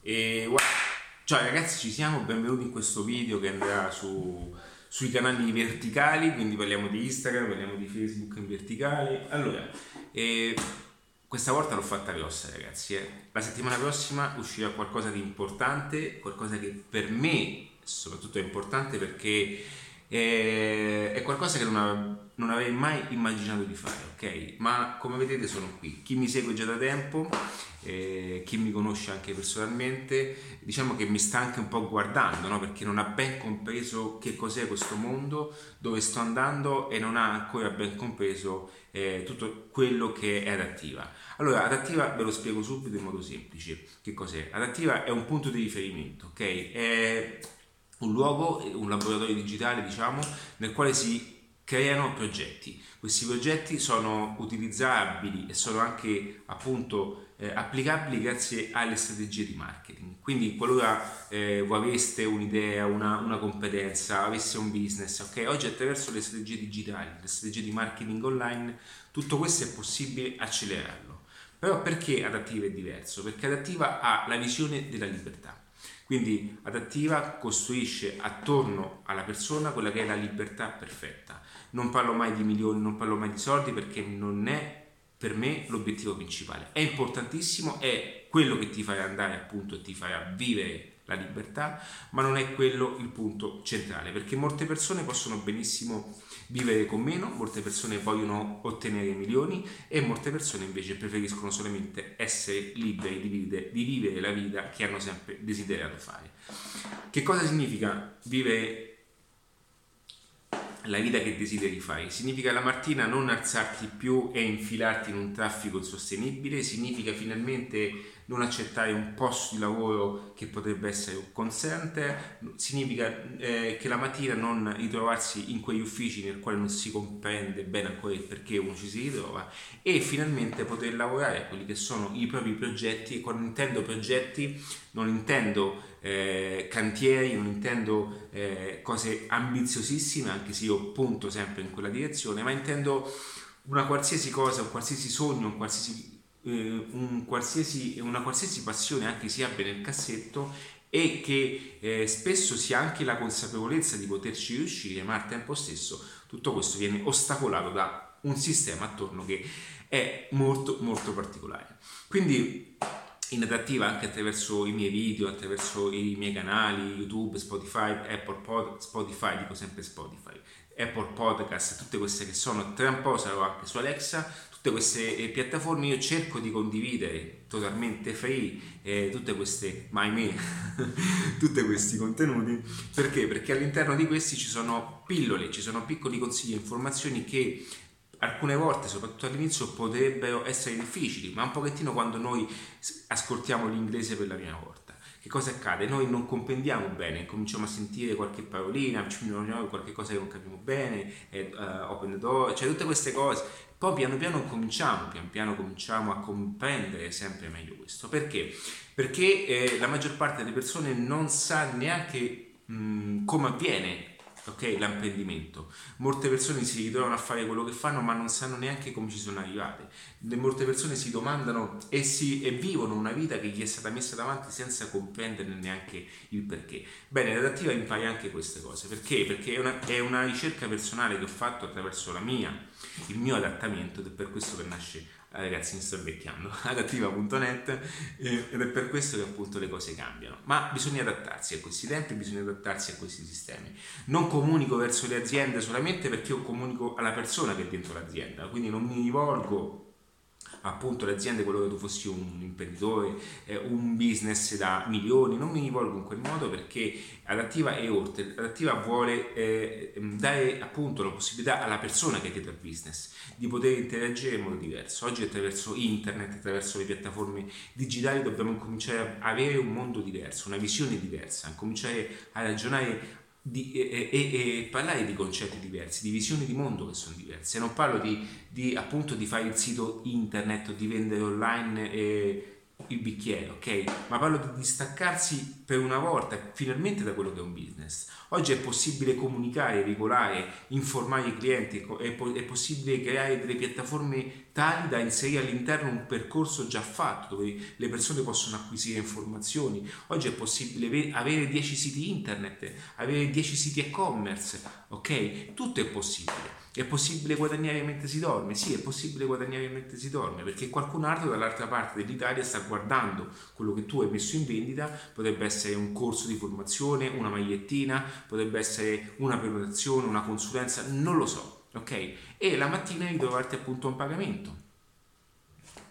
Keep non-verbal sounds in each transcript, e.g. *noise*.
E wow. Ciao ragazzi, ci siamo, benvenuti in questo video che andrà su, sui canali verticali, quindi parliamo di Instagram, parliamo di Facebook in verticale. Allora, eh, questa volta l'ho fatta grossa ragazzi, eh. la settimana prossima uscirà qualcosa di importante, qualcosa che per me soprattutto è importante perché eh, è qualcosa che non, avevo, non avrei mai immaginato di fare, ok? Ma come vedete sono qui. Chi mi segue già da tempo, eh, chi mi conosce anche personalmente, diciamo che mi sta anche un po' guardando, no? Perché non ha ben compreso che cos'è questo mondo, dove sto andando e non ha ancora ben compreso eh, tutto quello che è adattiva. Allora, adattiva ve lo spiego subito in modo semplice. Che cos'è? Adattiva è un punto di riferimento, ok? È un luogo, un laboratorio digitale diciamo, nel quale si creano progetti. Questi progetti sono utilizzabili e sono anche appunto eh, applicabili grazie alle strategie di marketing. Quindi qualora eh, voi aveste un'idea, una, una, competenza, avesse un business, ok? Oggi attraverso le strategie digitali, le strategie di marketing online, tutto questo è possibile accelerarlo. Però perché adattiva è diverso? Perché adattiva ha la visione della libertà quindi adattiva costruisce attorno alla persona quella che è la libertà perfetta. Non parlo mai di milioni, non parlo mai di soldi perché non è per me l'obiettivo principale. È importantissimo, è quello che ti farà andare appunto e ti farà vivere la libertà, ma non è quello il punto centrale, perché molte persone possono benissimo vivere con meno, molte persone vogliono ottenere milioni e molte persone invece preferiscono solamente essere liberi di vivere, di vivere la vita che hanno sempre desiderato fare. Che cosa significa vivere la vita che desideri fare. Significa la mattina non alzarti più e infilarti in un traffico insostenibile, significa finalmente non accettare un posto di lavoro che potrebbe essere un consente, significa eh, che la mattina non ritrovarsi in quegli uffici nel quale non si comprende bene ancora il perché uno ci si ritrova e finalmente poter lavorare a quelli che sono i propri progetti e quando intendo progetti non intendo eh, cantieri, non intendo eh, cose ambiziosissime anche se io punto sempre in quella direzione ma intendo una qualsiasi cosa, un qualsiasi sogno, un qualsiasi un qualsiasi, una qualsiasi passione anche si abbia nel cassetto e che eh, spesso si ha anche la consapevolezza di poterci riuscire, ma al tempo stesso tutto questo viene ostacolato da un sistema attorno che è molto molto particolare. Quindi in adattiva anche attraverso i miei video, attraverso i miei canali, YouTube, Spotify, Apple Pod, Spotify, dico sempre Spotify, Apple Podcast, tutte queste che sono, tra un po' sarò anche su Alexa, tutte queste eh, piattaforme io cerco di condividere totalmente free eh, tutte queste, ma ahimè, *laughs* tutti questi contenuti perché? Perché all'interno di questi ci sono pillole, ci sono piccoli consigli e informazioni che alcune volte, soprattutto all'inizio, potrebbero essere difficili, ma un pochettino quando noi ascoltiamo l'inglese per la prima volta che cosa accade? Noi non comprendiamo bene, cominciamo a sentire qualche parolina, qualche cosa che non capiamo bene, uh, open the door, cioè tutte queste cose. Poi piano piano cominciamo, pian piano cominciamo a comprendere sempre meglio questo. Perché? Perché eh, la maggior parte delle persone non sa neanche mh, come avviene ok? L'apprendimento. Molte persone si ritrovano a fare quello che fanno ma non sanno neanche come ci sono arrivate. Molte persone si domandano e, si, e vivono una vita che gli è stata messa davanti senza comprenderne neanche il perché. Bene, l'adattiva impari anche queste cose. Perché? Perché è una, è una ricerca personale che ho fatto attraverso la mia, il mio adattamento ed è per questo che nasce Ah, ragazzi mi sto invecchiando, *laughs* adattiva.net ed è per questo che appunto le cose cambiano. Ma bisogna adattarsi a questi tempi, bisogna adattarsi a questi sistemi. Non comunico verso le aziende solamente perché io comunico alla persona che è dentro l'azienda, quindi non mi rivolgo appunto le aziende qualora tu fossi un imprenditore, eh, un business da milioni, non mi rivolgo in quel modo perché Adattiva è oltre, Adattiva vuole eh, dare appunto la possibilità alla persona che è dietro al business di poter interagire in modo diverso. Oggi attraverso internet, attraverso le piattaforme digitali dobbiamo cominciare a avere un mondo diverso, una visione diversa, cominciare a ragionare di, e, e, e, parlare di concetti diversi, di visioni di mondo che sono diverse. Non parlo di, di appunto di fare il sito internet di vendere online eh, il bicchiere, ok? Ma parlo di distaccarsi per una volta finalmente da quello che è un business. Oggi è possibile comunicare, regolare, informare i clienti, è, po- è possibile creare delle piattaforme tali da inserire all'interno un percorso già fatto dove le persone possono acquisire informazioni. Oggi è possibile avere 10 siti internet, avere 10 siti e-commerce, ok? Tutto è possibile. È possibile guadagnare mentre si dorme? Sì, è possibile guadagnare mentre si dorme perché qualcun altro dall'altra parte dell'Italia sta guardando quello che tu hai messo in vendita, potrebbe essere un corso di formazione, una magliettina, potrebbe essere una prenotazione, una consulenza, non lo so ok? E la mattina ritrovarti appunto un pagamento.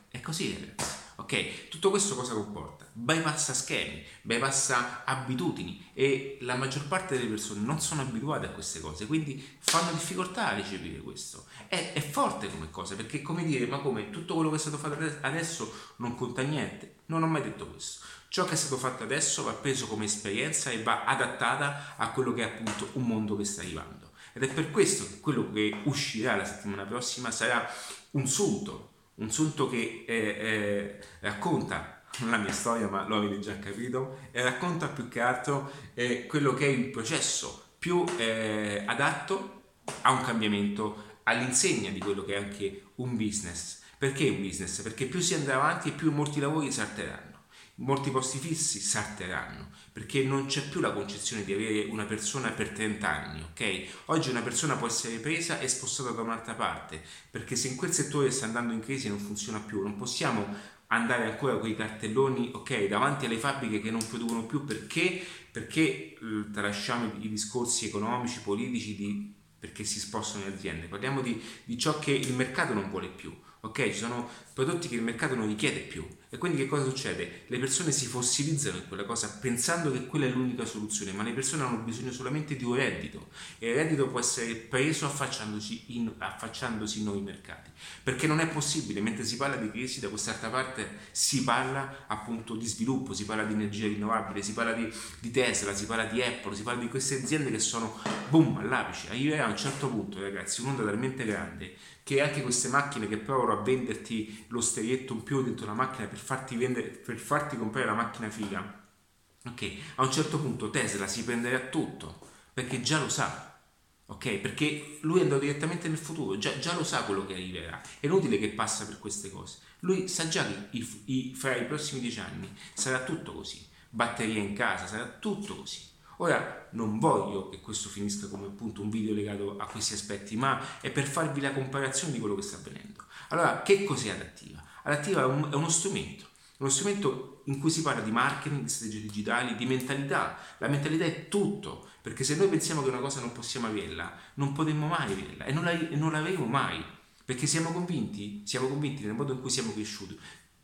È così, ragazzi. Ok, tutto questo cosa comporta? Bypassa schemi, bypassa abitudini e la maggior parte delle persone non sono abituate a queste cose, quindi fanno difficoltà a recepire questo. È, è forte come cosa, perché come dire, ma come tutto quello che è stato fatto adesso non conta niente? Non ho mai detto questo. Ciò che è stato fatto adesso va preso come esperienza e va adattata a quello che è appunto un mondo che sta arrivando. Ed è per questo che quello che uscirà la settimana prossima sarà un sunto, un sunto che eh, eh, racconta non la mia storia, ma lo avete già capito, e racconta più che altro eh, quello che è il processo più eh, adatto a un cambiamento all'insegna di quello che è anche un business. Perché un business? Perché più si andrà avanti e più molti lavori salteranno molti posti fissi salteranno perché non c'è più la concezione di avere una persona per 30 anni, ok? Oggi una persona può essere presa e spostata da un'altra parte perché se in quel settore sta andando in crisi non funziona più, non possiamo andare ancora con i cartelloni, ok, davanti alle fabbriche che non producono più perché? Perché eh, tralasciamo i discorsi economici, politici di perché si spostano le aziende, parliamo di, di ciò che il mercato non vuole più ok? Ci sono prodotti che il mercato non richiede più e quindi che cosa succede? Le persone si fossilizzano in quella cosa pensando che quella è l'unica soluzione, ma le persone hanno bisogno solamente di un reddito. E il reddito può essere preso affacciandosi in, affacciandosi in nuovi mercati, perché non è possibile, mentre si parla di crisi da quest'altra parte si parla appunto di sviluppo, si parla di energia rinnovabile, si parla di, di Tesla, si parla di Apple, si parla di queste aziende che sono boom all'apice, arriverà a un certo punto ragazzi un'onda talmente grande che anche queste macchine che provano a venderti lo sterietto in più dentro la macchina per farti, vendere, per farti comprare la macchina figa, ok? A un certo punto Tesla si prenderà tutto perché già lo sa, ok? Perché lui andrà direttamente nel futuro, già, già, lo sa quello che arriverà. È inutile che passa per queste cose. Lui sa già che i, i, fra i prossimi dieci anni sarà tutto così. Batteria in casa, sarà tutto così. Ora non voglio che questo finisca come appunto un video legato a questi aspetti, ma è per farvi la comparazione di quello che sta avvenendo. Allora, che cos'è adattiva? Adattiva è, un, è uno strumento, uno strumento in cui si parla di marketing, di strategie digitali, di mentalità. La mentalità è tutto, perché se noi pensiamo che una cosa non possiamo averla, non potremmo mai averla e non, la, e non l'avremo mai, perché siamo convinti, siamo convinti nel modo in cui siamo cresciuti,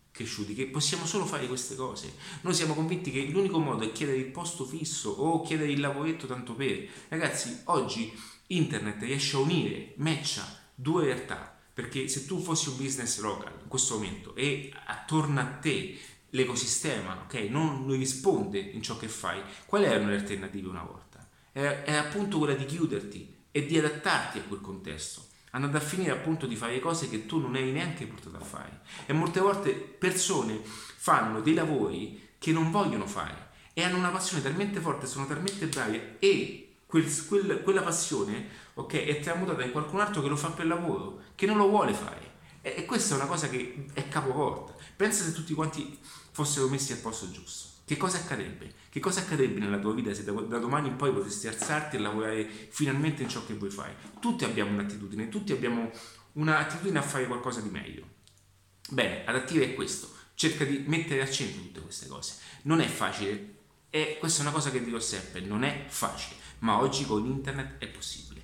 cresciuti, che possiamo solo fare queste cose. Noi siamo convinti che l'unico modo è chiedere il posto fisso o chiedere il lavoretto tanto per. Ragazzi, oggi internet riesce a unire, matcha due realtà, perché se tu fossi un business local in questo momento e attorno a te l'ecosistema ok, non risponde in ciò che fai, quali erano le alternative una volta? È, è appunto quella di chiuderti e di adattarti a quel contesto andando a finire appunto di fare cose che tu non eri neanche portato a fare. E molte volte persone fanno dei lavori che non vogliono fare e hanno una passione talmente forte, sono talmente bravi e quel, quel, quella passione okay, è tramutata in qualcun altro che lo fa per lavoro, che non lo vuole fare. E, e questa è una cosa che è capovolta. Pensa se tutti quanti fossero messi al posto giusto che cosa accadrebbe? Che cosa accadrebbe nella tua vita se da, da, domani in poi potresti alzarti e lavorare finalmente in ciò che vuoi fare? Tutti abbiamo un'attitudine, tutti abbiamo un'attitudine a fare qualcosa di meglio. Bene, adattiva è questo, cerca di mettere al centro tutte queste cose. Non è facile, e questa è una cosa che dico sempre, non è facile, ma oggi con internet è possibile.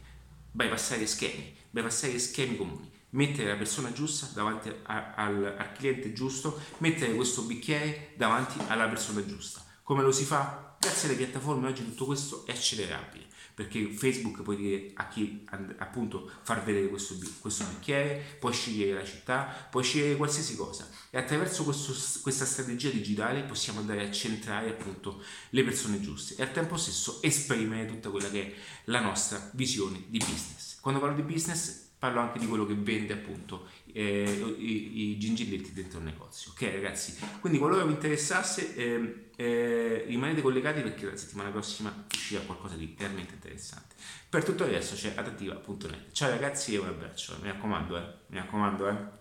Bypassare schemi, bypassare schemi comuni mettere la persona giusta davanti a, al, al cliente giusto, mettere questo bicchiere davanti alla persona giusta. Come lo si fa? Grazie alle piattaforme oggi tutto questo è accelerabile perché Facebook puoi dire a chi appunto far vedere questo, questo bicchiere, puoi scegliere la città, puoi scegliere qualsiasi cosa e attraverso questo, questa strategia digitale possiamo andare a centrare appunto le persone giuste e al tempo stesso esprimere tutta quella che è la nostra visione di business. Quando parlo di business parlo anche di quello che vende appunto eh, i, i, gingilletti dentro il negozio. Ok ragazzi? Quindi qualora vi interessasse eh, eh, rimanete collegati perché la settimana prossima uscirà qualcosa di veramente interessante. Per tutto resto c'è adattiva.net ciao ragazzi e un abbraccio. Mi raccomando eh. Mi raccomando eh